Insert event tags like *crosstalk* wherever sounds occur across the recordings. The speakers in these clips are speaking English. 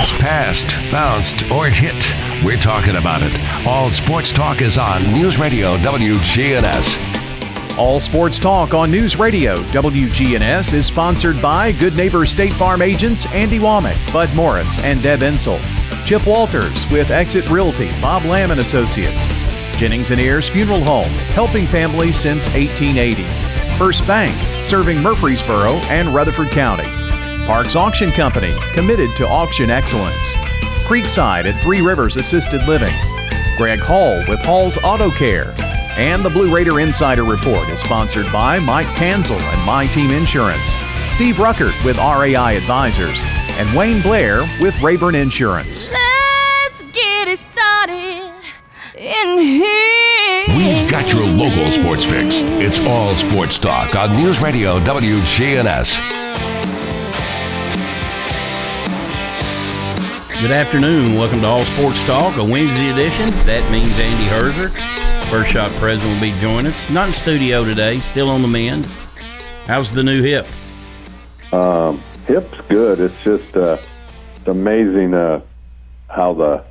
it's passed, bounced, or hit, we're talking about it. All sports talk is on News Radio WGNS. All Sports Talk on News Radio WGNS is sponsored by Good Neighbor State Farm agents Andy Womack, Bud Morris, and Deb Insel. Chip Walters with Exit Realty, Bob Lamb and Associates. Jennings and Ayers Funeral Home, helping families since 1880. First Bank, serving Murfreesboro and Rutherford County. Parks Auction Company, committed to auction excellence. Creekside at Three Rivers Assisted Living. Greg Hall with Hall's Auto Care. And the Blue Raider Insider Report is sponsored by Mike Kanzel and My Team Insurance, Steve Ruckert with RAI Advisors, and Wayne Blair with Rayburn Insurance. Let's get it started in here. We've got your local sports fix. It's all sports talk on News Radio WGNS. Good afternoon. Welcome to All Sports Talk, a Wednesday edition. That means Andy Herzer, First Shot President, will be joining us. Not in studio today, still on the mend. How's the new hip? Um, hip's good. It's just uh, it's amazing uh, how the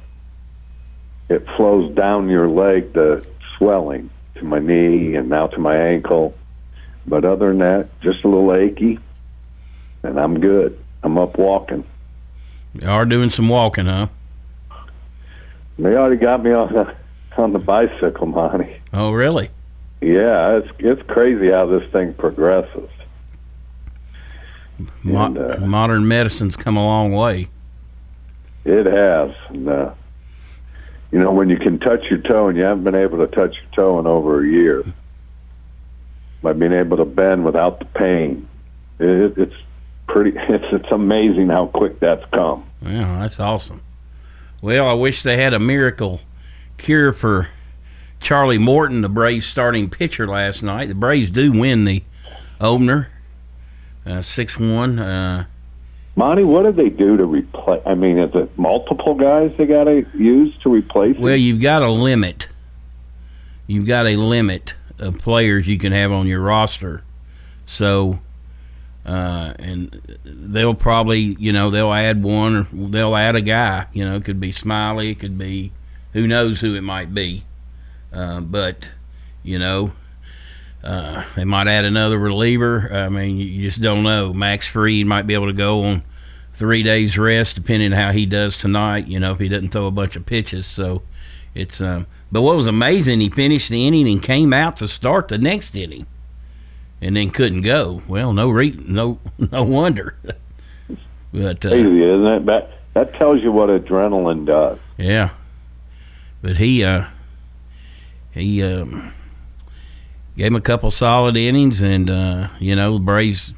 it flows down your leg, the swelling to my knee and now to my ankle. But other than that, just a little achy, and I'm good. I'm up walking. You are doing some walking, huh? They already got me on the on the bicycle, Monty. Oh, really? Yeah, it's it's crazy how this thing progresses. Mo- And, uh, modern medicine's come a long way. It has. And, uh, you know, when you can touch your toe and you haven't been able to touch your toe in over a year, by being able to bend without the pain, it, it's pretty. *laughs* It's it's amazing how quick that's come. Yeah, that's awesome. Well, I wish they had a miracle cure for Charlie Morton, the Braves starting pitcher last night. The Braves do win the opener, uh, six one. Uh, Monty, what do they do to replace? I mean, is it multiple guys they got to use to replace? well, him? you've got a limit. You've got a limit of players you can have on your roster. So, uh, and they'll probably, you know, they'll add one or they'll add a guy. You know, it could be Smyly, it could be who knows who it might be. Uh, but, you know, uh, they might add another reliever. I mean, you just don't know. Max Fried might be able to go on three days rest, depending on how he does tonight. You know, if he doesn't throw a bunch of pitches. So it's. Um, but what was amazing, he finished the inning and came out to start the next inning, and then couldn't go. Well, no re- no *laughs* no wonder. but uh, crazy, isn't it? That that tells you what adrenaline does. yeah, but he uh, he um, gave him a couple solid innings, and uh, you know the Braves.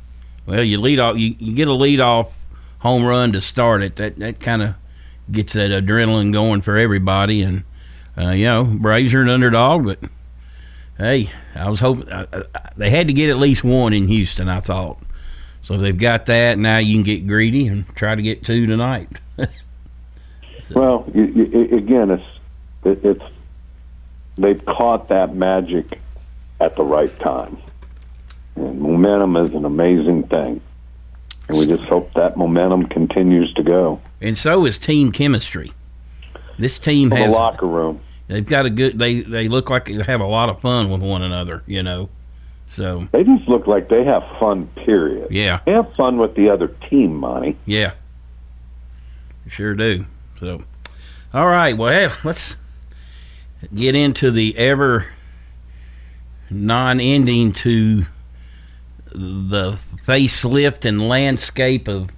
Well, you lead off, you, you get a lead off home run to start it. That that kind of gets that adrenaline going for everybody, and uh, you know Braves are an underdog, but hey, I was hoping uh, uh, they had to get at least one in Houston. I thought. So they've got that. Now you can get greedy and try to get two tonight. *laughs* Well, you, you, again, it's it, it's they've caught that magic at the right time, and momentum is an amazing thing, and we just hope that momentum continues to go. and so is team chemistry. This team has. The locker room, they've got a good they they look like they have a lot of fun with one another, you know. So they just look like they have fun. Period. yeah, They have fun with the other team, Monty. yeah, sure do. So all right, well hey, let's get into the ever non-ending to the facelift and landscape of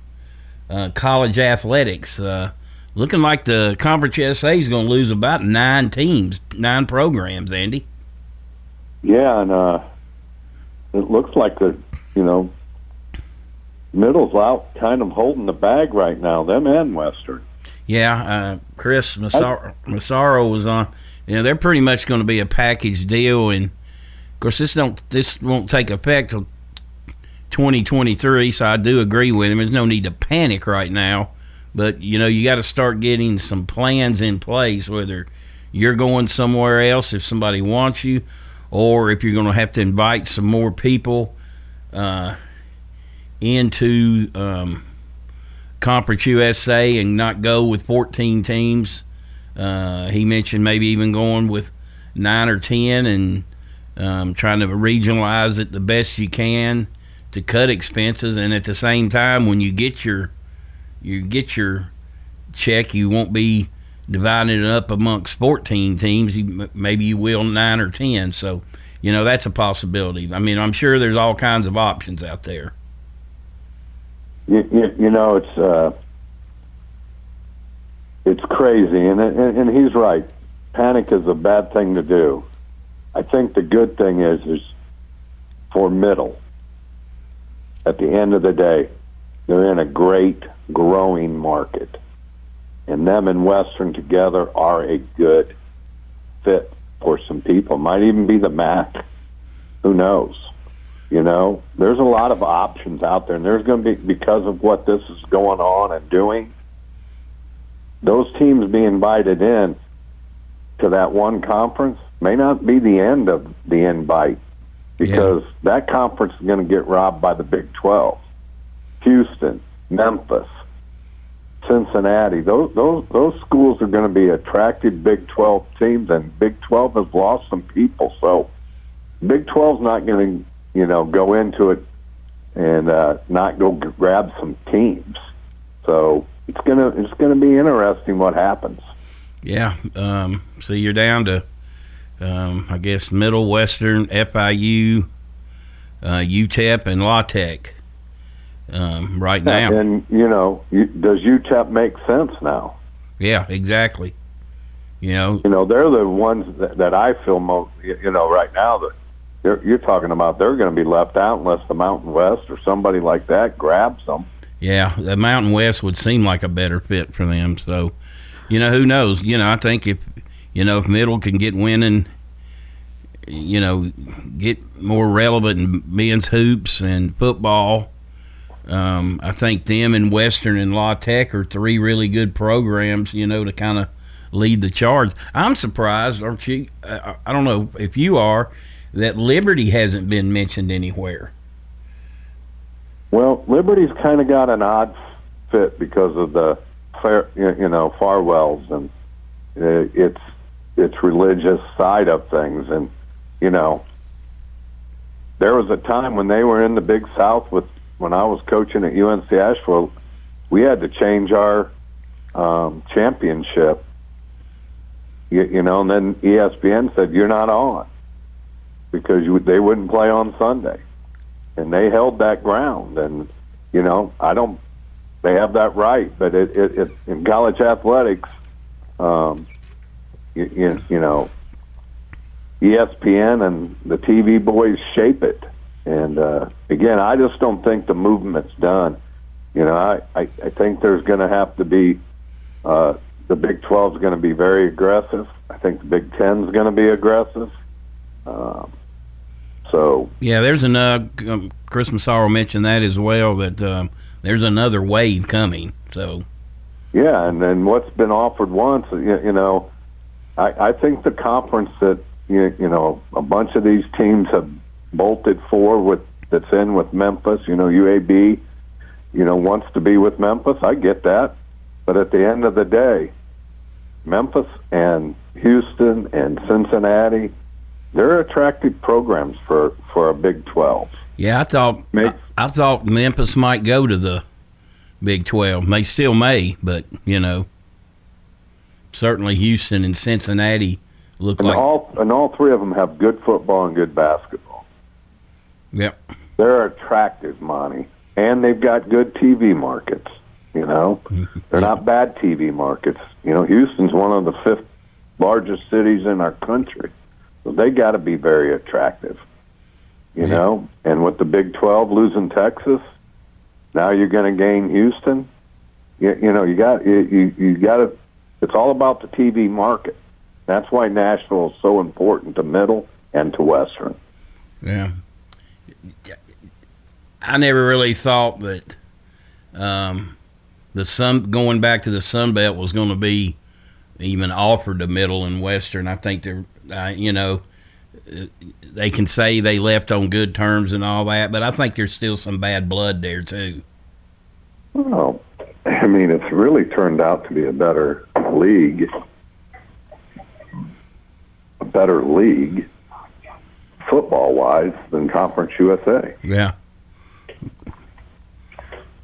uh, college athletics. Uh, looking like the Conference USA is going to lose about nine teams, nine programs. Andy. Yeah, and uh, it looks like the you know middle's out, kind of holding the bag right now. Them and Western. Yeah, uh, Chris Massaro, Massaro was on. You know, they're pretty much going to be a package deal, and of course, this don't this won't take effect till 2023. So I do agree with him. There's no need to panic right now, but you know, you got to start getting some plans in place. Whether you're going somewhere else, if somebody wants you, or if you're going to have to invite some more people uh, into um, Conference USA and not go with 14 teams. Uh, he mentioned maybe even going with nine or 10 and um, trying to regionalize it the best you can to cut expenses. And at the same time, when you get your you get your check, you won't be dividing it up amongst 14 teams. You, maybe you will nine or 10. So, you know, that's a possibility. I mean, I'm sure there's all kinds of options out there. You, you, you know, it's uh, it's crazy, and, and and he's right. Panic is a bad thing to do. I think the good thing is is for middle. At the end of the day, they're in a great growing market, and them and Western together are a good fit for some people. Might even be the MAC. Who knows? You know, there's a lot of options out there, and there's going to be because of what this is going on and doing. Those teams being invited in to that one conference may not be the end of the invite because yeah. that conference is going to get robbed by the Big 12. Houston, Memphis, Cincinnati, those those those schools are going to be attractive Big 12 teams, and Big 12 has lost some people. So Big 12's not going to you know, go into it and uh, not go grab some teams. So it's gonna it's gonna be interesting what happens. Yeah. Um, so you're down to, um, I guess, Middle Western, FIU, uh, UTEP, and La Tech um, right now. And you know, you, does UTEP make sense now? Yeah, exactly. You know, you know, they're the ones that, that I feel most. You know, right now that you're, you're talking about they're going to be left out unless the Mountain West or somebody like that grabs them. Yeah, the Mountain West would seem like a better fit for them. So, you know, who knows? You know, I think if you know if Middle can get winning, you know, get more relevant in men's hoops and football. Um, I think them and Western and La Tech are three really good programs. You know, to kind of lead the charge. I'm surprised, aren't you? I, I don't know if you are that Liberty hasn't been mentioned anywhere. Well, Liberty's kind of got an odd fit because of the fair, you know, Falwells and uh, its its religious side of things, and you know, there was a time when they were in the Big South with when I was coaching at UNC Asheville, we had to change our um, championship. You, you know, and then ESPN said you're not on because you, they wouldn't play on Sunday, and they held that ground. And you know, I don't. They have that right, but it, it, it in college athletics, um, you, you, you know, ESPN and the TV boys shape it. And uh, again, I just don't think the movement's done. You know, I, I, I think there's going to have to be uh, the Big 12 is going to be very aggressive. I think the Big 10 is going to be aggressive. Um, so yeah, there's another. Um, Chris Massaro mentioned that as well. That um, there's another wave coming. So yeah, and then what's been offered once, you, you know, I, I think the conference that you, you know a bunch of these teams have bolted for with that's in with Memphis. You know, UAB, you know, wants to be with Memphis. I get that, but at the end of the day, Memphis and Houston and Cincinnati they're attractive programs for for a Big Twelve. Yeah, I thought I, I, thought Memphis might go to the Big Twelve. They still may, but you know, certainly Houston and Cincinnati look and like all and all three of them have good football and good basketball. Yep, they're attractive, Monty, and they've got good TV markets. You know, *laughs* they're not bad TV markets. You know, Houston's one of the fifth largest cities in our country. So they got to be very attractive, you yeah. know. And with the Big 12 losing Texas, now you're going to gain Houston. You, you know, you got you you, you got to. It's all about the TV market. That's why Nashville is so important to Middle and to Western. Yeah, I never really thought that um, the sun going back to the Sun Belt was going to be even offered to Middle and Western. I think they're uh, you know, they can say they left on good terms and all that, but I think there's still some bad blood there too. Well, I mean, it's really turned out to be a better league, a better league, football wise, than Conference USA. Yeah.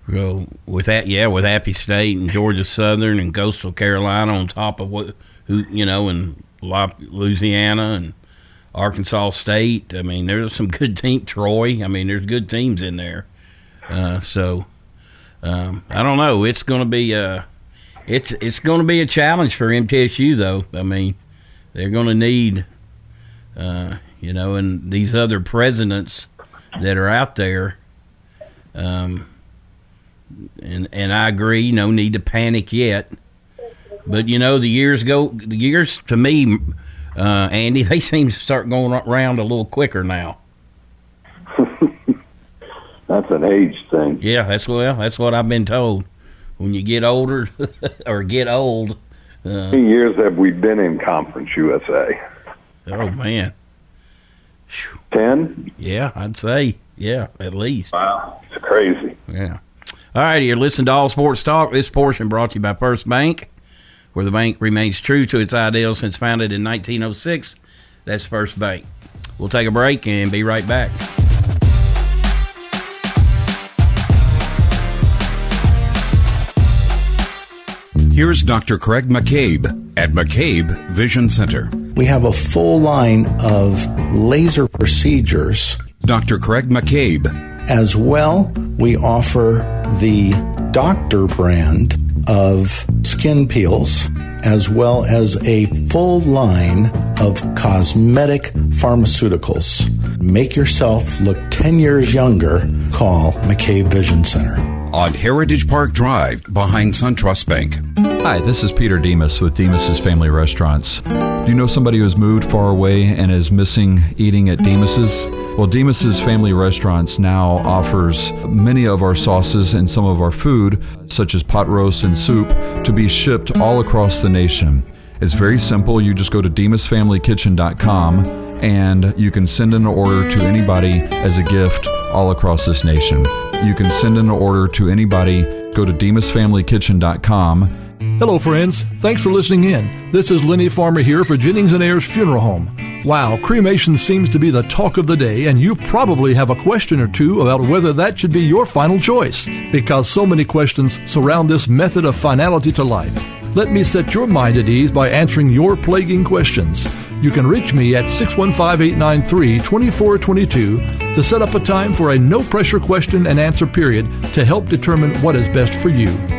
Well, with that, yeah, with Appy State and Georgia Southern and Coastal Carolina on top of what, who you know, and Louisiana and Arkansas State. I mean, there's some good team. Troy. I mean, there's good teams in there. Uh, so um, I don't know. It's going to be a, it's it's going to be a challenge for MTSU though. I mean, they're going to need, uh, you know, and these other presidents that are out there. Um, and and I agree. No need to panic yet. But you know, the years go. The years to me, uh, Andy, *laughs* they seem to start going around a little quicker now. *laughs* That's an age thing. Yeah, that's well, that's what I've been told. When you get older *laughs* or get old, How many years have we been in Conference USA? oh man, Ten? yeah, I'd say yeah, at least. Wow, it's crazy. Yeah. All right, you're listening to All Sports Talk. This portion brought to you by First Bank, where the bank remains true to its ideals since founded in 1906. That's First Bank. We'll take a break and be right back. Here's Dr. Craig McCabe at McCabe Vision Center. We have a full line of laser procedures. Dr. Craig McCabe, As well, we offer the doctor brand of skin peels, as well as a full line of cosmetic pharmaceuticals. Make yourself look 10 years younger. Call McCabe Vision Center. On Heritage Park Drive behind SunTrust Bank. Hi, this is Peter Demos with Demos's Family Restaurants. Do you know somebody who's moved far away and is missing eating at Demos's? Well, Demos's Family Restaurants now offers many of our sauces and some of our food, such as pot roast and soup, to be shipped all across the nation. It's very simple. You just go to demasfamilykitchen.com and you can send an order to anybody as a gift all across this nation. You can send an order to anybody. Go to demasfamilykitchen.com Hello, friends. Thanks for listening in. This is Lenny Farmer here for Jennings and Ayers Funeral Home. Wow, cremation seems to be the talk of the day, and you probably have a question or two about whether that should be your final choice, because so many questions surround this method of finality to life. Let me set your mind at ease by answering your plaguing questions. You can reach me at 615 893 2422 to set up a time for a no pressure question and answer period to help determine what is best for you.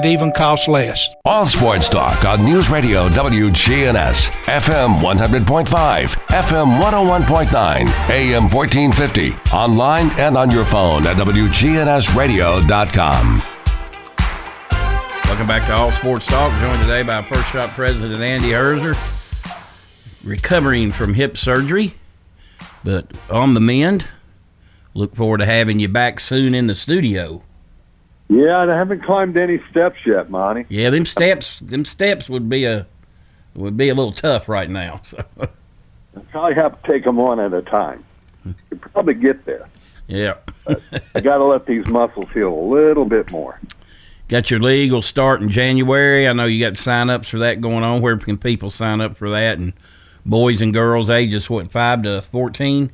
even costs less. All sports talk on News Radio WGNS, FM 100.5, FM 101.9, AM 1450, online and on your phone at WGNSradio.com. Welcome back to All Sports Talk. Joined today by First Shot President Andy Herzer, recovering from hip surgery, but on the mend. Look forward to having you back soon in the studio. Yeah, I haven't climbed any steps yet, Monty. Yeah, them steps, them steps would be a would be a little tough right now. So, I probably have to take them one at a time. You probably get there. yeah, I got to let these muscles heal a little bit more. got your league will start in January. I know you got sign-ups for that going on. Where can people sign up for that? And boys and girls ages what five to fourteen?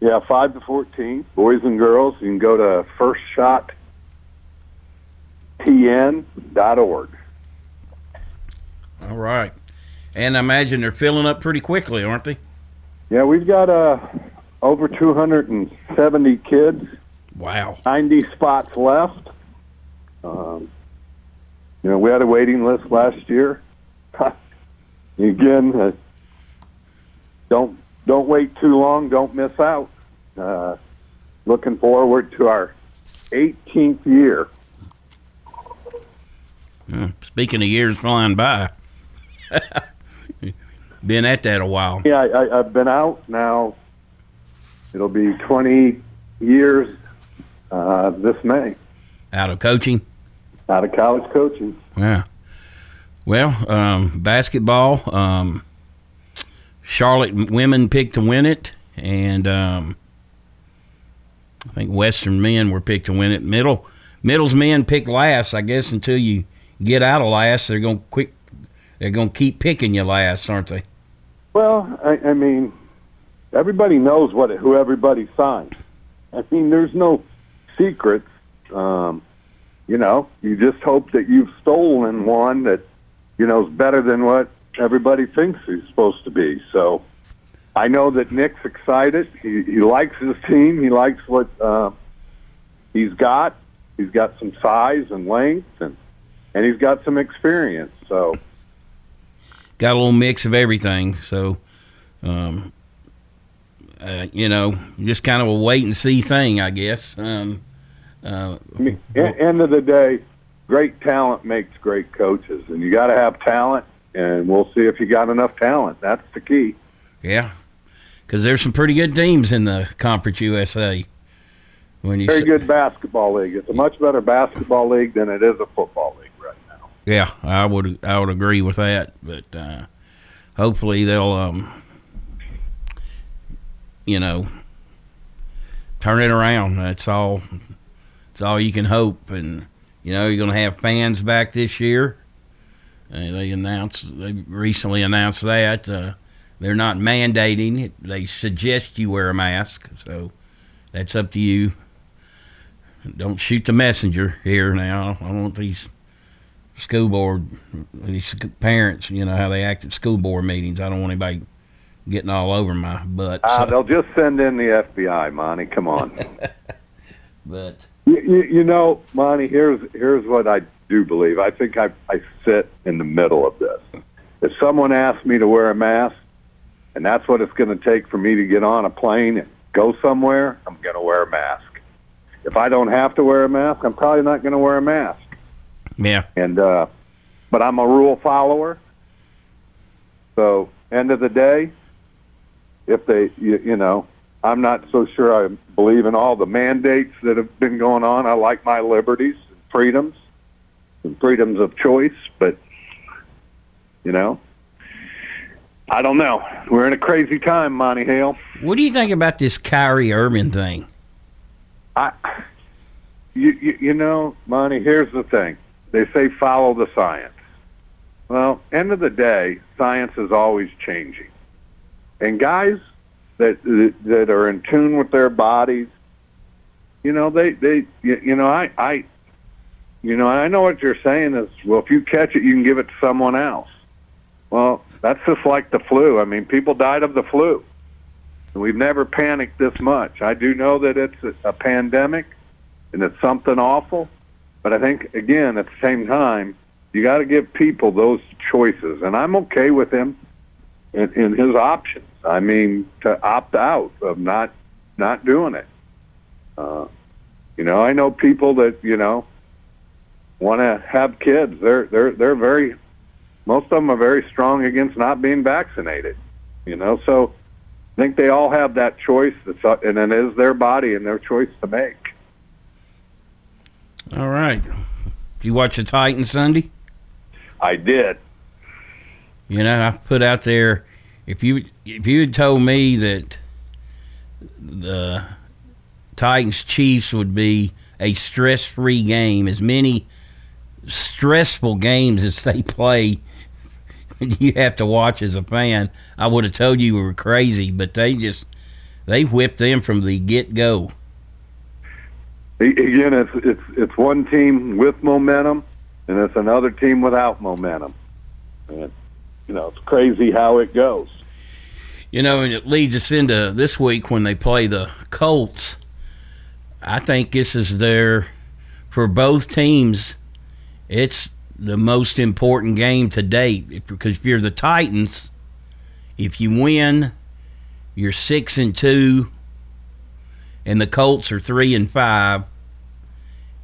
Yeah, five to fourteen, boys and girls. You can go to firstshottn.org. All right, and I imagine they're filling up pretty quickly, aren't they? Yeah, we've got uh, over 270 kids, Wow. 90 spots left. Um, you know, we had a waiting list last year. *laughs* Again, uh, don't don't wait too long. Don't miss out. Uh, looking forward to our 18th year Speaking of years flying by, *laughs* been at that a while. Yeah, I, I, I've been out now. It'll be 20 years uh, this May Out of coaching. out of college coaching. Yeah. Well, um, basketball. Um, Charlotte women picked to win it, and um, I think Western men were picked to win it. Middle Middle's men picked last. I guess until you get out of last, they're going to quick. They're going to keep picking you last, aren't they? Well, I, I mean, everybody knows what who everybody signed. I mean, there's no secrets. Um, you know, you just hope that you've stolen one that you know is better than what everybody thinks he's supposed to be. So, I know that Nick's excited. He he likes his team. He likes what uh, he's got. He's got some size and length, and and he's got some experience. So. got a little mix of everything. So, um, uh, you know, just kind of a wait and see thing, I guess. Um, uh, I mean, e- end of the day, great talent makes great coaches, and you got to have talent. And we'll see if you got enough talent. That's the key. yeah, because there's some pretty good teams in the Conference USA. When you Very s- good basketball league. It's a much better basketball league than it is a football league. Yeah, I would I would agree with that. But uh, hopefully they'll, um, you know, turn it around. That's all. That's all you can hope. And you know, you're going to have fans back this year. They announced they recently announced that uh, they're not mandating it. They suggest you wear a mask. So that's up to you. Don't shoot the messenger here now. I want these school board, these parents, you know, how they act at school board meetings. I don't want anybody getting all over my butt. Uh, they'll just send in the FBI, Monty. Come on. *laughs* but you, you, you know, Monty. Here's here's what I do believe. I think I I sit in the middle of this. If someone asks me to wear a mask, and that's what it's going to take for me to get on a plane and go somewhere, I'm going to wear a mask. If I don't have to wear a mask, I'm probably not going to wear a mask. Yeah, And uh, but I'm a rule follower. So end of the day, if they you, you know, I'm not so sure I believe in all the mandates that have been going on. I like my liberties and freedoms and freedoms of choice, but you know, I don't know. We're in a crazy time, Monty Hale. what do you think about this Kyrie Irving thing? I, you, you, you know, Monty, here's the thing. They say follow the science. Well, end of the day, science is always changing. And guys that that are in tune with their bodies, you know, they they you, know, I I you know, I know what you're saying is, well, if you catch it, you can give it to someone else. Well, that's just like the flu. I mean, people died of the flu. We've never panicked this much. I do know that it's a, a pandemic and it's something awful, but I think again at the same time you got to give people those choices, and I'm okay with him in, in his options. I mean, to opt out of not not doing it. Uh, you know, I know people that you know want to have kids. They're they're they're very most of them are very strong against not being vaccinated. You know, so I think they all have that choice, that's, and it is their body and their choice to make. All right, you watch the Titans Sunday? I did. You know, I put out there if you if you had told me that the Titans Chiefs would be a stress free game, as many stressful games as they play, *laughs* you have to watch as a fan. I would have told you we were crazy, but they just they whipped them from the get go. Again, it's it's it's one team with momentum, and it's another team without momentum. And you know, it's crazy how it goes. You know, and it leads us into this week when they play the Colts. I think this is their, for both teams, it's the most important game to date. Because if you're the Titans, if you win, you're six and two, and the Colts are three and five,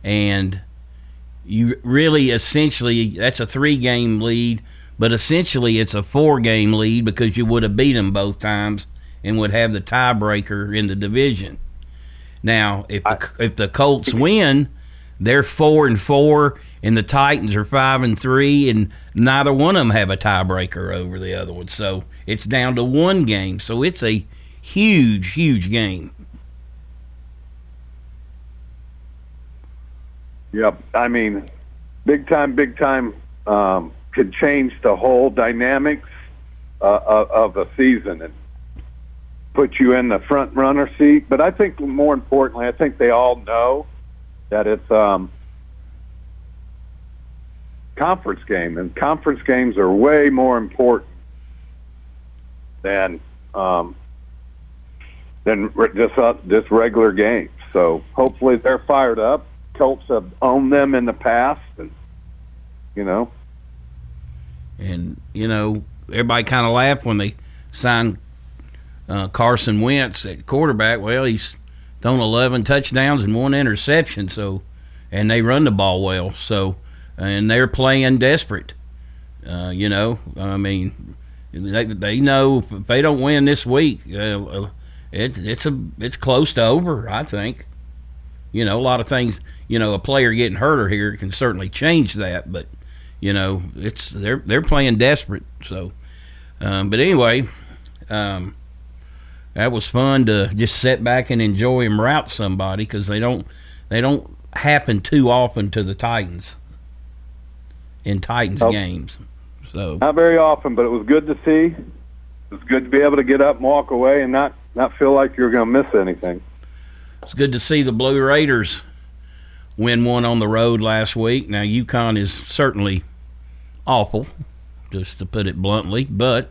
and you really essentially that's a three game lead, but essentially it's a four game lead because you would have beat them both times and would have the tiebreaker in the division. Now, if the, if the Colts win, they're four and four, and the Titans are five and three, and neither one of them have a tiebreaker over the other one. So it's down to one game. So it's a huge, huge game. Yep. I mean, big time, big time um, could change the whole dynamics uh, of, a season and put you in the front runner seat. But I think more importantly, I think they all know that it's um, conference game, and conference games are way more important than um, than just uh, just regular games. So hopefully they're fired up. Colts have owned them in the past, and you know, And you know, everybody kind of laughed when they signed uh, Carson Wentz at quarterback. Well, he's thrown 11 touchdowns and one interception. So, and they run the ball well. So, and they're playing desperate. Uh, you know, I mean, they they know if they don't win this week, uh, it, it's a it's close to over. I think. You know, a lot of things. You know, a player getting hurt or here can certainly change that, but you know, it's they're they're playing desperate. So, um, but anyway, um, that was fun to just sit back and enjoy and route somebody because they don't they don't happen too often to the Titans in Titans games. So not very often, but it was good to see. It was good to be able to get up and walk away and not not feel like you're going to miss anything. It's good to see the Blue Raiders win one on the road last week. Now UConn is certainly awful, just to put it bluntly, but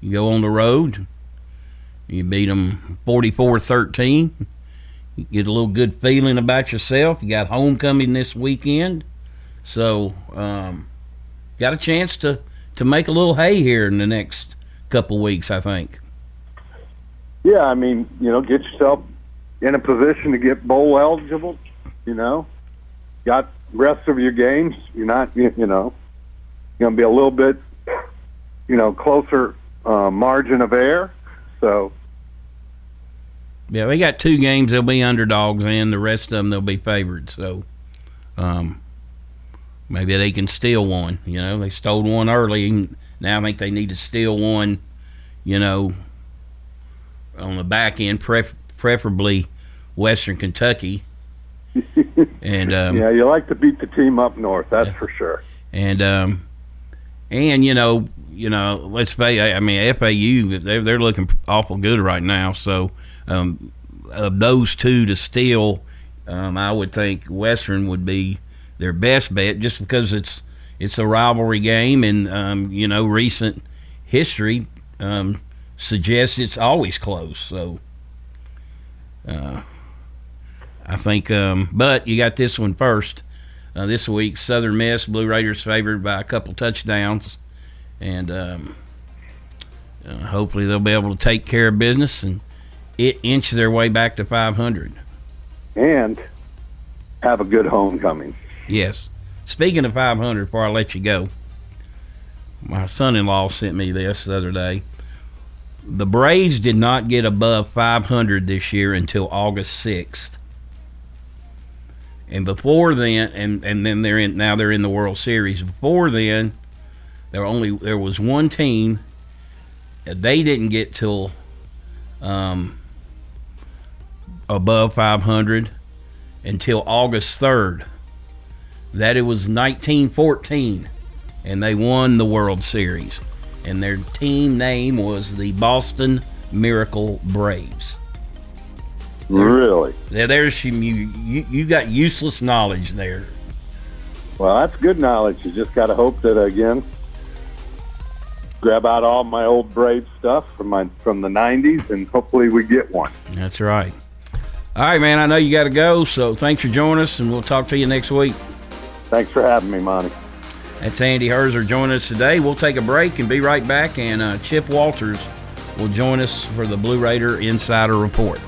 you go on the road, you beat them 44-13. You get a little good feeling about yourself. You got homecoming this weekend, so um, got a chance to to make a little hay here in the next couple weeks. I think. Yeah, I mean, you know, get yourself in a position to get bowl eligible. You know, got rest of your games. You're not, you, you know, going to be a little bit, you know, closer uh, margin of error. So Yeah, they got two games they'll be underdogs in. The rest of them they'll be favored. So, um, maybe they can steal one. You know, they stole one early. and Now I think they need to steal one. You know, on the back end, pref- preferably Western Kentucky. *laughs* and um, yeah, you like to beat the team up north. That's for sure. and um, and you know, you know, let's say I mean FAU they're they're looking awful good right now. So um, of those two to steal, um, I would think Western would be their best bet, just because it's it's a rivalry game, and um, you know, recent history um, suggests it's always close. So. Uh, I think, um, but you got this one first. Uh, this week, Southern Miss Blue Raiders favored by a couple touchdowns, and um, uh, hopefully they'll be able to take care of business and it inch their way back to 500. And have a good homecoming. Yes. Speaking of 500, before I let you go, my son-in-law sent me this the other day. The Braves did not get above 500 this year until August 6th. And before then, and, and then they're in now they're in the World Series. Before then, there only there was one team. That they didn't get till um, above 500 until August 3rd. That it was 1914, and they won the World Series. And their team name was the Boston Miracle Braves. Really? There, there's some you, you you got useless knowledge there. Well, that's good knowledge. You just got to hope that again. Grab out all my old Brave stuff from my from the '90s, and hopefully we get one. That's right. All right, man. I know you got to go, so thanks for joining us, and we'll talk to you next week. Thanks for having me, Monty. That's Andy Herzer joining us today. We'll take a break and be right back, and uh, Chip Walters will join us for the Blue Raider Insider Report.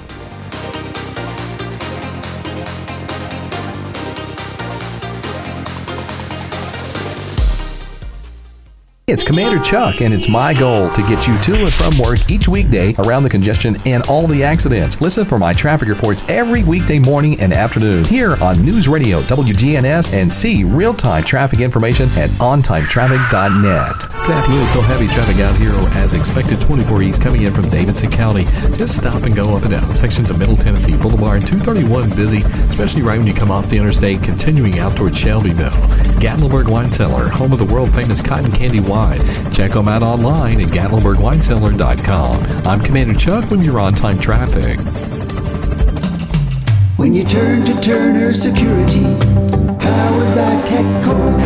It's Commander Chuck, and it's my goal to get you to and from work each weekday around the congestion and all the accidents. Listen for my traffic reports every weekday morning and afternoon here on News Radio WGNS and see real time traffic information at ontimetraffic.net. Good afternoon. Still heavy traffic out here as expected 24 east coming in from Davidson County. Just stop and go up and down sections of Middle Tennessee Boulevard. 231 busy, especially right when you come off the interstate, continuing out towards Shelbyville. Gatlinburg Wine Cellar, home of the world famous cotton candy wine wine. Check them out online at GatlinburgWineCellar.com. I'm Commander Chuck when you're on time traffic. When you turn to Turner Security, powered by TechCore,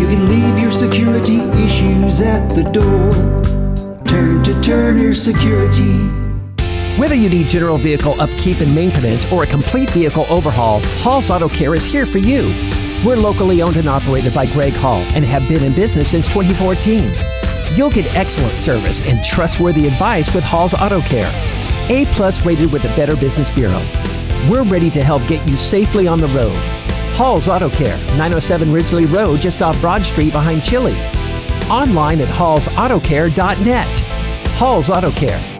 you can leave your security issues at the door. Turn to Turner Security. Whether you need general vehicle upkeep and maintenance or a complete vehicle overhaul, Hall's Auto Care is here for you. We're locally owned and operated by Greg Hall and have been in business since 2014. You'll get excellent service and trustworthy advice with Hall's Auto Care. A plus rated with the Better Business Bureau. We're ready to help get you safely on the road. Hall's Auto Care, 907 Ridgely Road, just off Broad Street behind Chili's. Online at hallsautocare.net. Hall's Auto Care.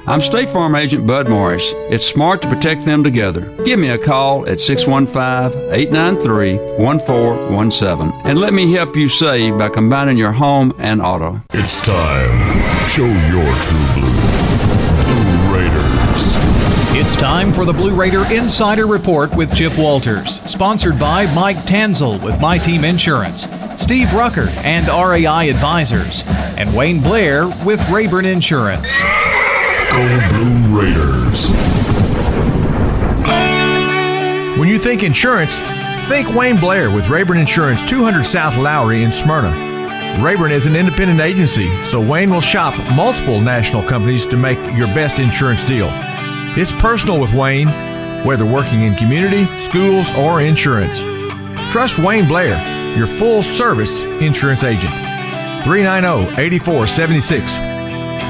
I'm State Farm Agent Bud Morris. It's smart to protect them together. Give me a call at 615 893 1417 and let me help you save by combining your home and auto. It's time. Show your true blue. Blue Raiders. It's time for the Blue Raider Insider Report with Chip Walters, sponsored by Mike Tanzel with My Team Insurance, Steve Rucker and RAI Advisors, and Wayne Blair with Rayburn Insurance. Go Blue Raiders. When you think insurance, think Wayne Blair with Rayburn Insurance, 200 South Lowry in Smyrna. Rayburn is an independent agency, so Wayne will shop multiple national companies to make your best insurance deal. It's personal with Wayne, whether working in community, schools, or insurance. Trust Wayne Blair, your full service insurance agent. 390 8476.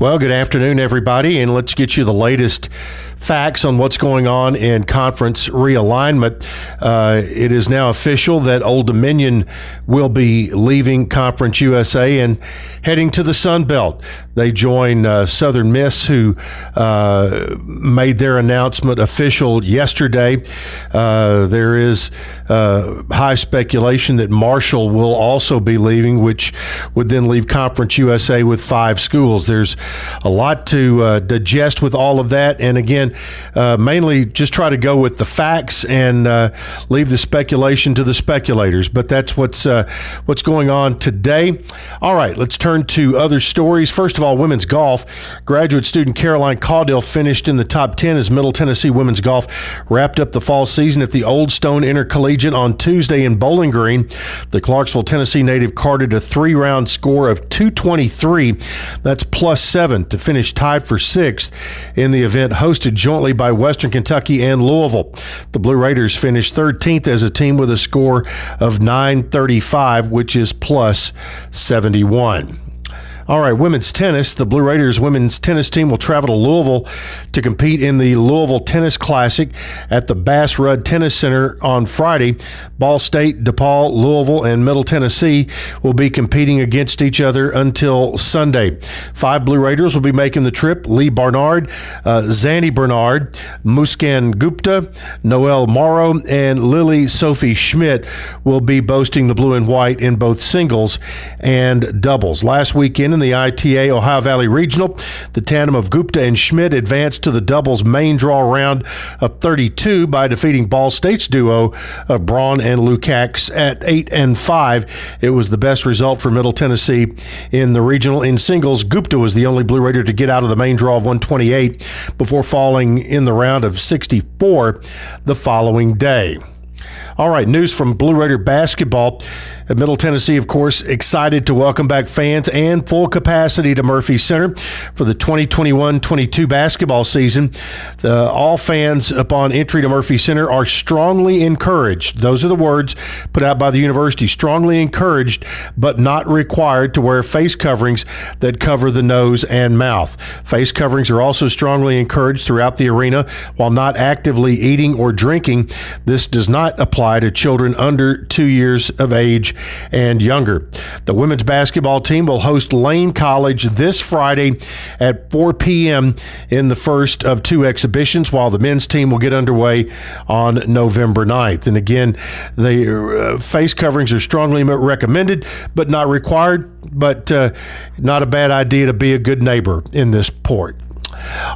Well, good afternoon, everybody, and let's get you the latest facts on what's going on in conference realignment. Uh, it is now official that Old Dominion will be leaving Conference USA and heading to the Sun Belt. They join uh, Southern Miss, who uh, made their announcement official yesterday. Uh, there is uh, high speculation that Marshall will also be leaving, which would then leave Conference USA with five schools. There's a lot to uh, digest with all of that. And again, uh, mainly just try to go with the facts and uh, leave the speculation to the speculators. But that's what's uh, what's going on today. All right, let's turn to other stories. First of all, women's golf. Graduate student Caroline Caudill finished in the top 10 as Middle Tennessee women's golf wrapped up the fall season at the Old Stone Intercollegiate on Tuesday in Bowling Green. The Clarksville, Tennessee native carded a three round score of 223. That's plus seven to finish tied for sixth in the event hosted jointly by Western Kentucky and Louisville. The Blue Raiders finished 13th as a team with a score of 935, which is plus 71. All right, women's tennis. The Blue Raiders women's tennis team will travel to Louisville to compete in the Louisville Tennis Classic at the Bass Rudd Tennis Center on Friday. Ball State, DePaul, Louisville, and Middle Tennessee will be competing against each other until Sunday. Five Blue Raiders will be making the trip. Lee Barnard, uh, Zanny Bernard, Muskan Gupta, Noel Morrow, and Lily Sophie Schmidt will be boasting the blue and white in both singles and doubles. Last weekend the ITA Ohio Valley Regional. The tandem of Gupta and Schmidt advanced to the doubles main draw round of 32 by defeating Ball State's duo of Braun and Lukacs at 8 and 5. It was the best result for Middle Tennessee in the regional. In singles, Gupta was the only Blue Raider to get out of the main draw of 128 before falling in the round of 64 the following day. All right, news from Blue Raider basketball. At Middle Tennessee, of course, excited to welcome back fans and full capacity to Murphy Center for the 2021 22 basketball season. The, all fans upon entry to Murphy Center are strongly encouraged. Those are the words put out by the university strongly encouraged, but not required to wear face coverings that cover the nose and mouth. Face coverings are also strongly encouraged throughout the arena while not actively eating or drinking. This does not apply to children under two years of age and younger. The women's basketball team will host Lane College this Friday at 4 p.m. in the first of two exhibitions, while the men's team will get underway on November 9th. And again, the uh, face coverings are strongly recommended, but not required, but uh, not a bad idea to be a good neighbor in this port.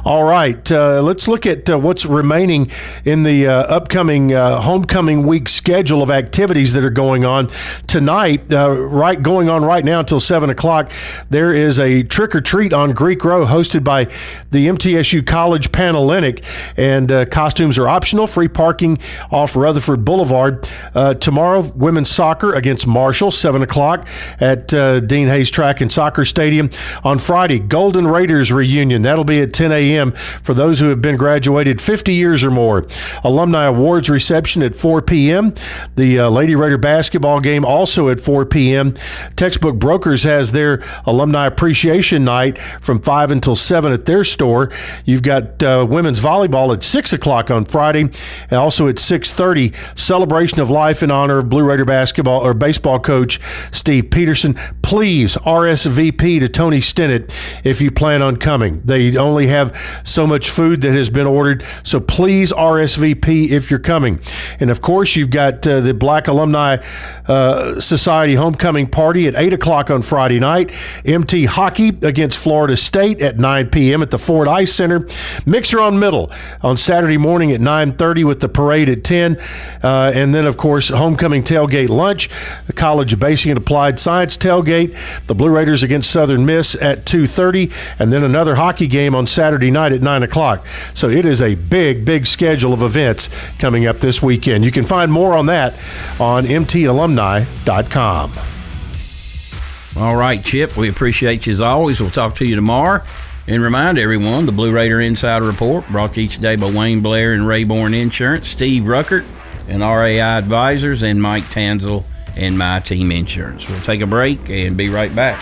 All right, uh, let's look at uh, what's remaining in the uh, upcoming uh, homecoming week schedule of activities that are going on tonight. Uh, right, going on right now until seven o'clock. There is a trick or treat on Greek Row hosted by the MTSU College Panhellenic, and uh, costumes are optional. Free parking off Rutherford Boulevard. tomorrow, women's soccer against Marshall, seven o'clock at Dean Hayes Track and Soccer Stadium. On Friday, Golden Raiders reunion. That'll be at 10 a.m. for those who have been graduated 50 years or more. Alumni Awards reception at 4 p.m. The uh, Lady Raider basketball game also at 4 p.m. Textbook Brokers has their Alumni Appreciation Night from 5 until 7 at their store. You've got uh, women's volleyball at 6 o'clock on Friday, and also at 6.30, celebration of life in honor of Blue Raider basketball or baseball coach Steve Peterson. Please RSVP to Tony Stennett if you plan on coming. They only have so much food that has been ordered. So please RSVP if you're coming. And of course, you've got uh, the Black Alumni uh, Society homecoming party at 8 o'clock on Friday night. MT hockey against Florida State at 9 p.m. at the Ford Ice Center. Mixer on Middle on Saturday morning at 9.30 with the parade at 10. Uh, and then, of course, homecoming tailgate lunch, the College of Basic and Applied Science tailgate, the Blue Raiders against Southern Miss at 2.30, and then another hockey game on Saturday night at 9 o'clock. So it is a big, big schedule of events coming up this weekend. You can find more on that on mtalumni.com. All right, Chip, we appreciate you as always. We'll talk to you tomorrow. And remind everyone the Blue Raider Insider Report brought to you each day by Wayne Blair and Rayborn Insurance, Steve Ruckert and RAI Advisors, and Mike Tanzel and My Team Insurance. We'll take a break and be right back.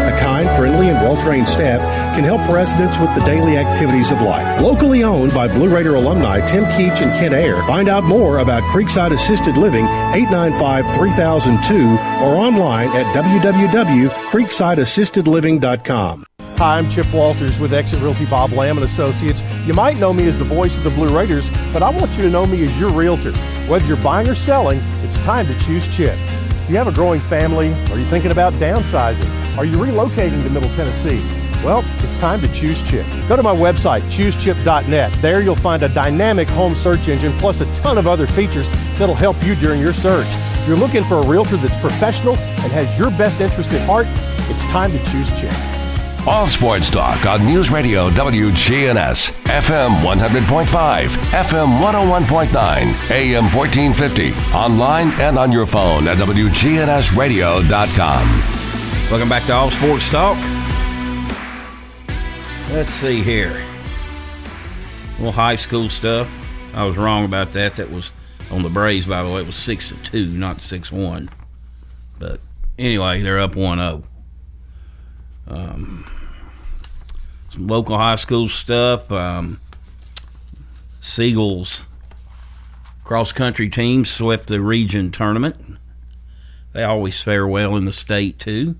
Kind, friendly, and well trained staff can help residents with the daily activities of life. Locally owned by Blue Raider alumni Tim Keach and Ken Ayer. Find out more about Creekside Assisted Living 895 3002 or online at www.creeksideassistedliving.com. Hi, I'm Chip Walters with Exit Realty Bob Lamb and Associates. You might know me as the voice of the Blue Raiders, but I want you to know me as your realtor. Whether you're buying or selling, it's time to choose Chip. Do you have a growing family? Are you thinking about downsizing? Are you relocating to Middle Tennessee? Well, it's time to choose Chip. Go to my website, choosechip.net. There you'll find a dynamic home search engine plus a ton of other features that'll help you during your search. If you're looking for a realtor that's professional and has your best interest at heart, it's time to choose Chip. All sports talk on News Radio WGNS, FM 100.5, FM 101.9, AM 1450, online and on your phone at WGNSradio.com. Welcome back to All Sports Talk. Let's see here. A little high school stuff. I was wrong about that. That was on the Braves, by the way. It was 6 to 2, not 6 1. But anyway, they're up 1 0. Um, some local high school stuff. Um, Siegel's Cross country teams swept the region tournament. They always fare well in the state too,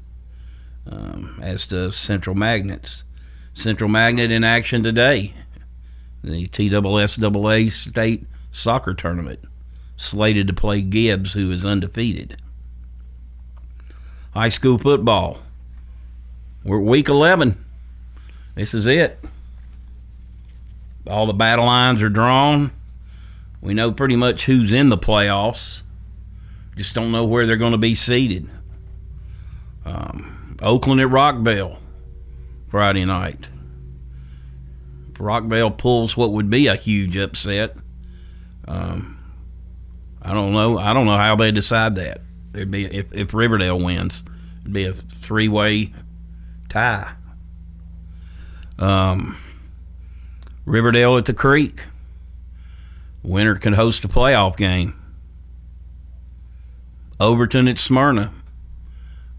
um, as to Central Magnets. Central Magnet in action today. The TSSAA state soccer tournament, slated to play Gibbs, who is undefeated. High school football. We're week 11. This is it. All the battle lines are drawn. We know pretty much who's in the playoffs. Just don't know where they're going to be seated. Um, Oakland at Rockvale Friday night. If Rockvale pulls what would be a huge upset, um, I don't know. I don't know how they decide that. It'd be if, if Riverdale wins, it'd be a three-way tie. Um, Riverdale at the Creek. Winner can host a playoff game. Overton at Smyrna.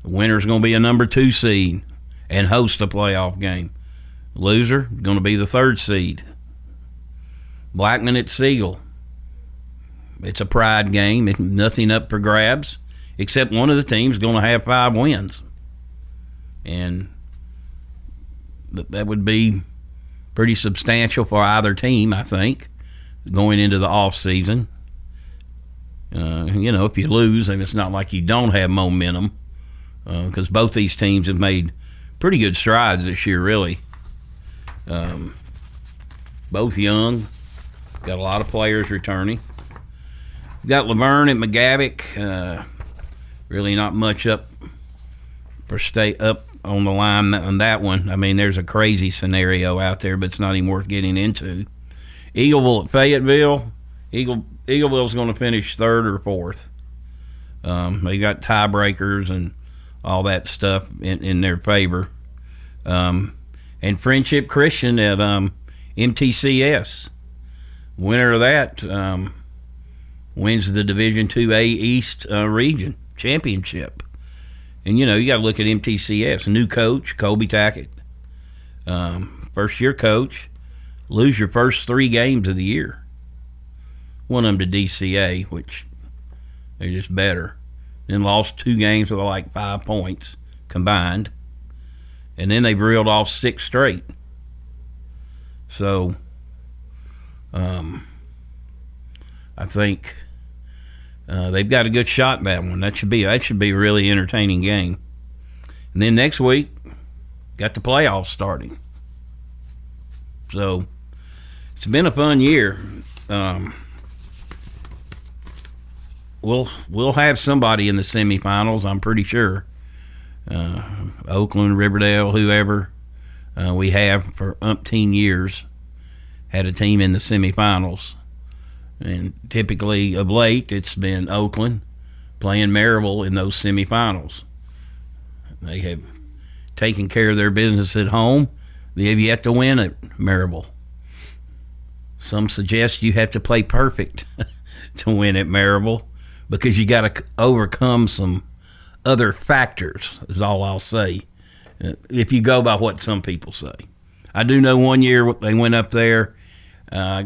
The winner's going to be a number two seed and host a playoff game. Loser going to be the third seed. Blackman at Siegel. It's a pride game. It's nothing up for grabs, except one of the teams going to have five wins, and that would be pretty substantial for either team, I think, going into the off season. Uh, you know, if you lose, and it's not like you don't have momentum, because uh, both these teams have made pretty good strides this year, really. Um, both young, got a lot of players returning. got La Vergne at McGavock. Uh, really not much up for stay up on the line on that one. I mean, there's a crazy scenario out there, but it's not even worth getting into. Eagleville at Fayetteville. Eagle Eagleville's going to finish third or fourth. Um, they got tiebreakers and all that stuff in, in their favor. Um, and Friendship Christian at um, MTCS. Winner of that um, wins the Division Two A East uh, region championship. And you know you got to look at MTCS. New coach Colby Tackett, um, first year coach. Lose your first three games of the year. One of them to DCA, which they're just better. Then lost two games with like five points combined. And then they've reeled off six straight. So, um, I think uh, they've got a good shot in that one. That should be that should be a really entertaining game. And then next week, got the playoffs starting. So it's been a fun year. Um, we'll we'll have somebody in the semifinals. I'm pretty sure. Uh, Oakland, Riverdale, whoever uh, we have for umpteen years had a team in the semifinals. And typically of late, it's been Oakland playing Maryville in those semifinals. They have taken care of their business at home. They have yet to win at Maryville. Some suggest you have to play perfect *laughs* to win at Maryville because you got to overcome some other factors, is all I'll say, uh, if you go by what some people say. I do know one year they went up there. Uh,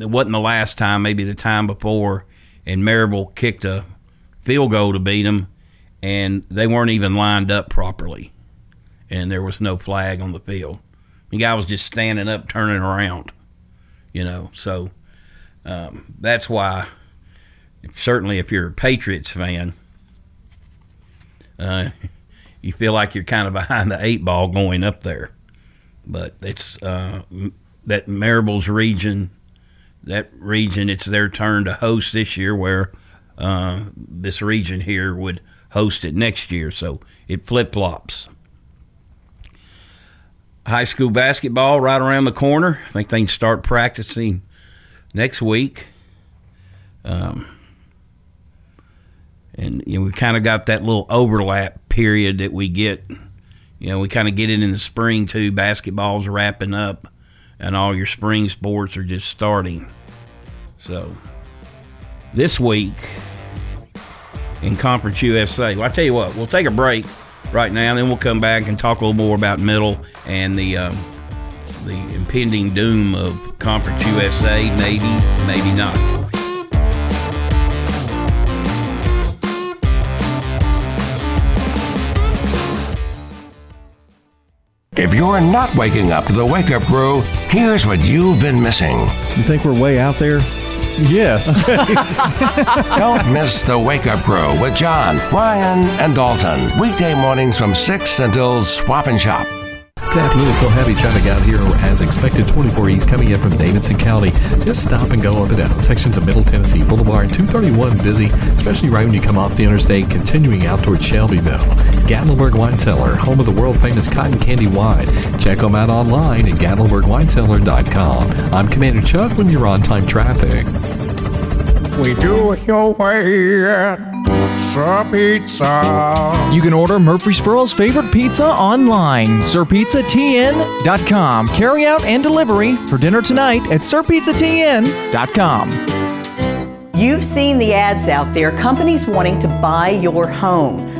it wasn't the last time, maybe the time before, and Maryville kicked a field goal to beat them, and they weren't even lined up properly, and there was no flag on the field. The guy was just standing up, turning around, you know. So um, that's why, certainly, if you're a Patriots fan, uh, *laughs* you feel like you're kind of behind the eight ball going up there. But it's uh, that Maryville's region that region, it's their turn to host this year, where uh, this region here would host it next year. So it flip flops. High school basketball right around the corner. I think they can start practicing next week. Um, and you know, we kind of got that little overlap period that we get. You know, we kind of get it in the spring too. Basketball's wrapping up and all your spring sports are just starting. So, this week in Conference USA, well, I tell you what, we'll take a break right now, and then we'll come back and talk a little more about middle and the um, the impending doom of Conference USA. Maybe, maybe not. If you're not waking up to the Wake Up Crew, here's what you've been missing. You think we're way out there? Yes. *laughs* Don't miss the Wake Up Crew with John, Brian, and Dalton. Weekday mornings from 6 until Swap and Shop. Good afternoon. Still heavy traffic out here as expected. 24 east coming in from Davidson County. Just stop and go up and down. Sections of Middle Tennessee Boulevard. 231 busy, especially right when you come off the interstate, continuing out towards Shelbyville. Gatlinburg Wine Cellar, home of the world famous cotton candy wine. Check them out online at GatlinburgWineCellar.com. I'm Commander Chuck with your on time traffic. We do it your way at Sir Pizza. You can order Murfreesboro's favorite pizza online, sirpizzatn.com. Carry out and delivery for dinner tonight at sirpizzatn.com. You've seen the ads out there, companies wanting to buy your home.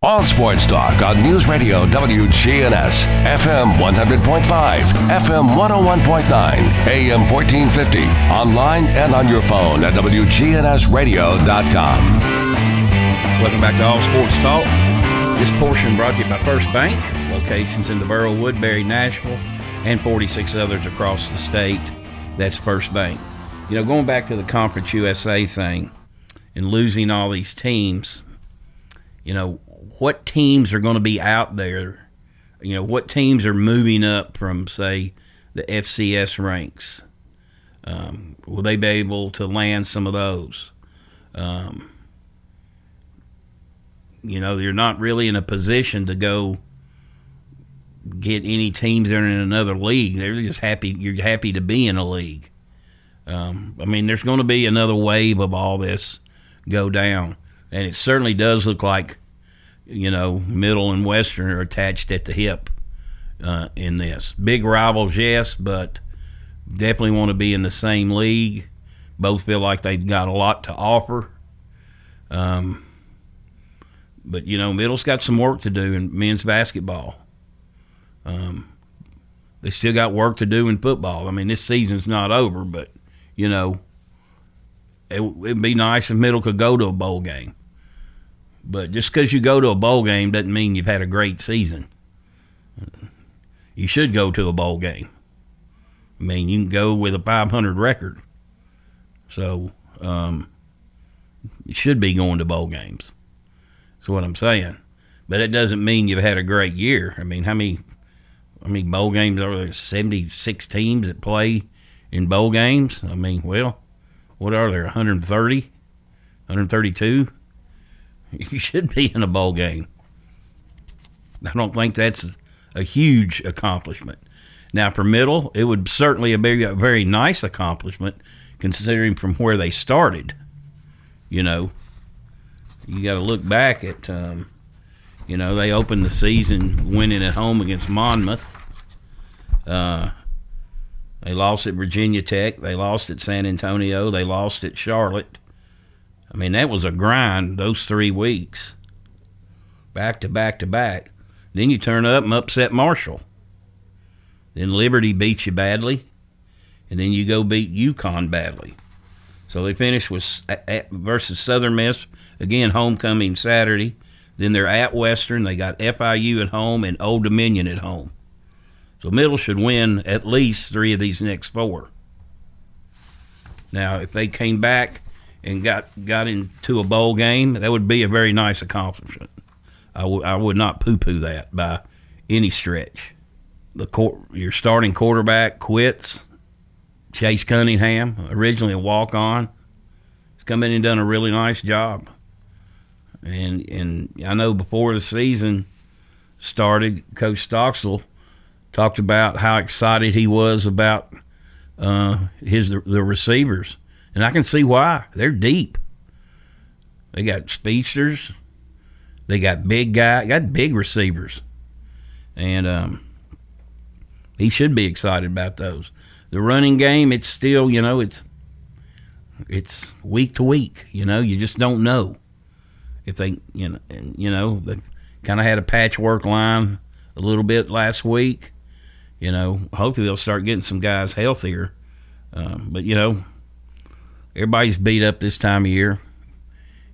All sports talk on News Radio WGNS, FM 100.5, FM 101.9, AM 1450, online and on your phone at WGNSradio.com. Welcome back to All Sports Talk. This portion brought to you by First Bank, locations in the borough, Woodbury, Nashville, and 46 others across the state. That's First Bank. You know, going back to the Conference USA thing and losing all these teams, you know, what teams are going to be out there? You know, what teams are moving up from, say, the FCS ranks? Um, will they be able to land some of those? Um, you know, you're not really in a position to go get any teams that are in another league. They're just happy. You're happy to be in a league. Um, I mean, there's going to be another wave of all this go down, and it certainly does look like, you know, Middle and Western are attached at the hip uh, in this. Big rivals, yes, but definitely want to be in the same league. Both feel like they've got a lot to offer. Um, but you know, Middle's got some work to do in men's basketball. Um, they still got work to do in football. I mean, this season's not over, but you know, it, it'd be nice if Middle could go to a bowl game. But just because you go to a bowl game doesn't mean you've had a great season. You should go to a bowl game. I mean, you can go with a 500 record. So, um, you should be going to bowl games. That's what I'm saying. But it doesn't mean you've had a great year. I mean, how many, how many bowl games are there? 76 teams that play in bowl games? I mean, well, what are there? 130? 132? *laughs* You should be in a bowl game. I don't think that's a huge accomplishment. Now, for middle, it would certainly be a very nice accomplishment considering from where they started. You know, you got to look back at, um, you know, they opened the season winning at home against Monmouth. Uh, they lost at Virginia Tech. They lost at San Antonio. They lost at Charlotte. I mean, that was a grind those three weeks, back to back to back. Then you turn up and upset Marshall. Then Liberty beats you badly, and then you go beat UConn badly. So they finish with at, versus Southern Miss again, homecoming Saturday. Then they're at Western. They got FIU at home and Old Dominion at home. So Middle should win at least three of these next four. Now, if they came back and got got into a bowl game, that would be a very nice accomplishment. I, w- I would not poo-poo that by any stretch. The court, your starting quarterback quits. Chase Cunningham, originally a walk-on, has come in and done a really nice job. And and I know before the season started, Coach Stockstill talked about how excited he was about uh, his the receivers, and I can see why. They're deep. They got speedsters. They got big guy, got big receivers, and um, he should be excited about those. the running game, it's still you know it's it's week to week. You know, you just don't know if they you know and you know they kind of had a patchwork line a little bit last week. You know, hopefully they'll start getting some guys healthier. Um, but you know, everybody's beat up this time of year.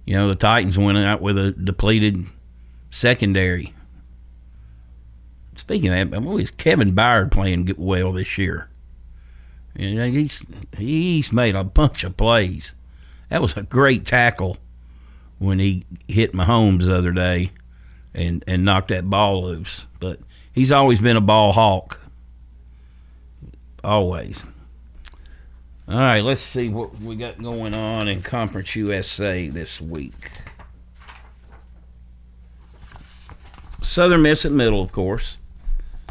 You know, the Titans went out with a depleted secondary. Speaking of that, what is Kevin Byard playing well this year? Know, he's he's made a bunch of plays. That was a great tackle when he hit Mahomes the other day and and knocked that ball loose. But he's always been a ball hawk. Always. All right, let's see what we got going on in Conference USA this week. Southern Miss at Middle, of course.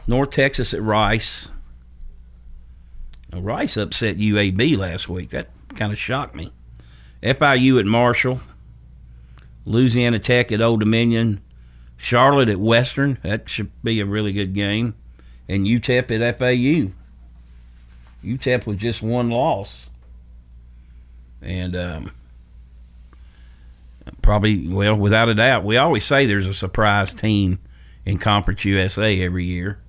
North Texas at Rice. Now, Rice upset UAB last week. That kind of shocked me. FIU at Marshall. Louisiana Tech at Old Dominion. Charlotte at Western. That should be a really good game. And UTEP at FAU. UTEP with just one loss. And um, probably, well, without a doubt, we always say there's a surprise team in Conference USA every year,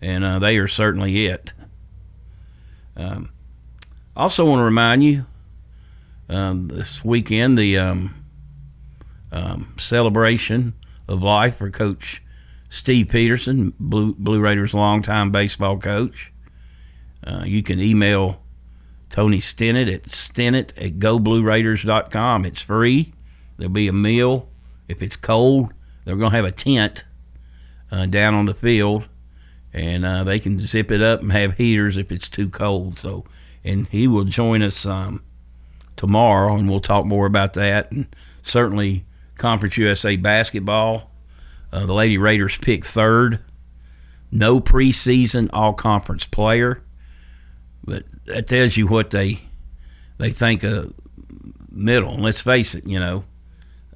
and uh, they are certainly it. Um, also, want to remind you um, this weekend the um, um, celebration of life for Coach Steve Peterson, Blue, Blue Raiders' longtime baseball coach. Uh, you can email Tony Stennett at stennett at goblueraiders.com. It's free. There'll be a meal. If it's cold, they're going to have a tent uh, down on the field, and uh, they can zip it up and have heaters if it's too cold. So, and he will join us um, tomorrow, and we'll talk more about that. And certainly, Conference USA basketball. Uh, the Lady Raiders picked third. No preseason all conference player. But that tells you what they they think of middle. Let's face it, you know,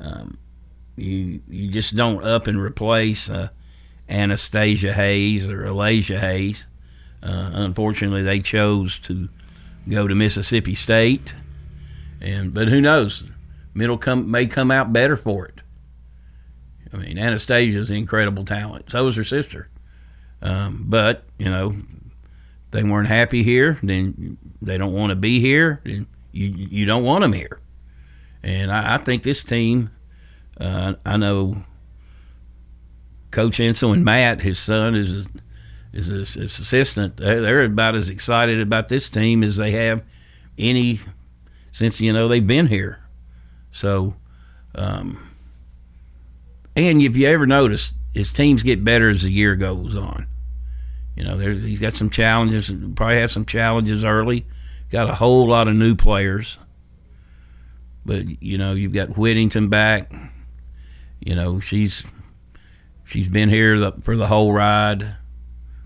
um, you you just don't up and replace uh, Anastasia Hayes or Alasia Hayes. Uh, unfortunately, they chose to go to Mississippi State, and but who knows? Middle come may come out better for it. I mean, Anastasia's an incredible talent. So is her sister. Um, but you know, they weren't happy here, then they don't want to be here, you you don't want them here. And I, I think this team, uh, I know Coach Insell and Matt, his son, is is his, assistant. They're, about as excited about this team as they have any since you know they've been here. So, um, and if you ever notice, his teams get better as the year goes on. You know, he's got some challenges. Probably have some challenges early. Got a whole lot of new players, but you know you've got Whittington back. You know she's she's been here the, for the whole ride.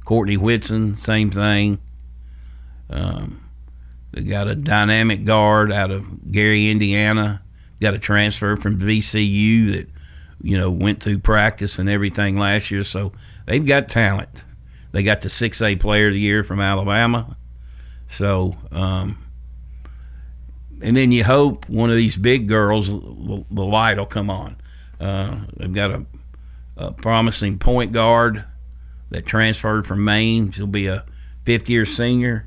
Courtney Whitson, same thing. Um, they got a dynamic guard out of Gary, Indiana. Got a transfer from VCU that you know went through practice and everything last year. So they've got talent. They got the 6A Player of the Year from Alabama. So, um, and then you hope one of these big girls, the light will come on. Uh, they've got a, a, promising point guard that transferred from Maine. She'll be a fifth year senior,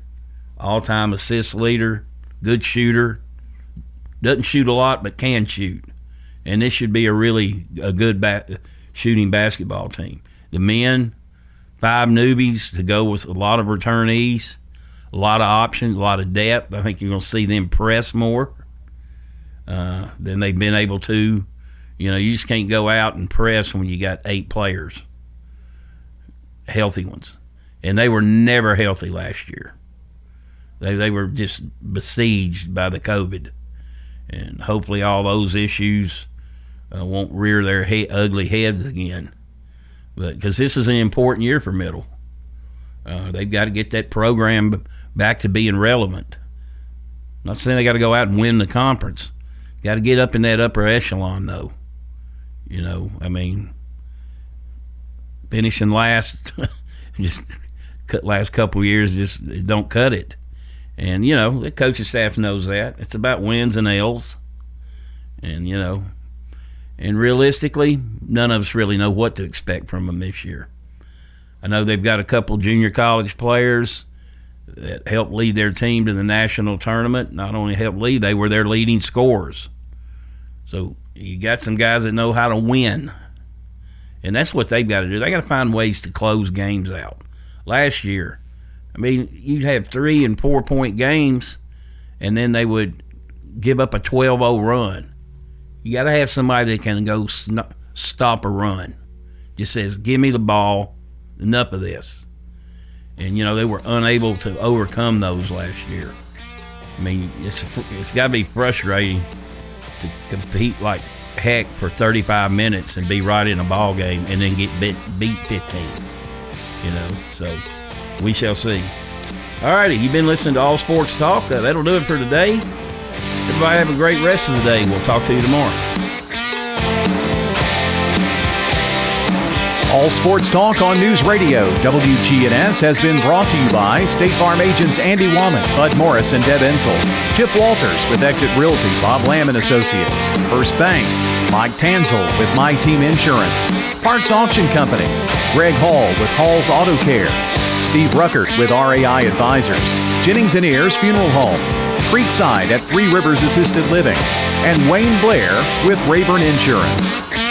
all time assist leader, good shooter. Doesn't shoot a lot, but can shoot. And this should be a really a good ba- shooting basketball team. The men, five newbies to go with a lot of returnees, a lot of options, a lot of depth. I think you're going to see them press more uh, than they've been able to. You know, you just can't go out and press when you got eight players, healthy ones, and they were never healthy last year. They they were just besieged by the COVID, and hopefully all those issues uh, won't rear their he- ugly heads again because this is an important year for middle. Uh, they've got to get that program back to being relevant. Not saying they got to go out and win the conference. Got to get up in that upper echelon, though. You know, I mean, finishing last, *laughs* just cut last couple years, just don't cut it. And you know the coaching staff knows that it's about wins and L's, and you know, and realistically, none of us really know what to expect from them this year. I know they've got a couple junior college players that helped lead their team to the national tournament. Not only helped lead, they were their leading scorers. So you got some guys that know how to win. And that's what they've got to do. They got to find ways to close games out. Last year, I mean, you'd have three and four point games, and then they would give up a 12 0 run. You got to have somebody that can go sn- stop a run. Just says, give me the ball, enough of this. And, you know, they were unable to overcome those last year. I mean, it's, it's got to be frustrating to compete like heck for 35 minutes and be right in a ball game and then get beat, beat 15. You know, so we shall see. All righty, you've been listening to All Sports Talk. Uh, that'll do it for today. Everybody have a great rest of the day. We'll talk to you tomorrow. All Sports Talk on News Radio WGNS has been brought to you by State Farm agents Andy Womack, Bud Morris, and Deb Ensel. Chip Walters with Exit Realty, Bob Lamb and Associates. First Bank, Mike Tanzel with My Team Insurance. Parks Auction Company, Greg Hall with Hall's Auto Care. Steve Ruckert with RAI Advisors. Jennings and Ayers Funeral Home. Creekside at Three Rivers Assisted Living. And Wayne Blair with Rayburn Insurance.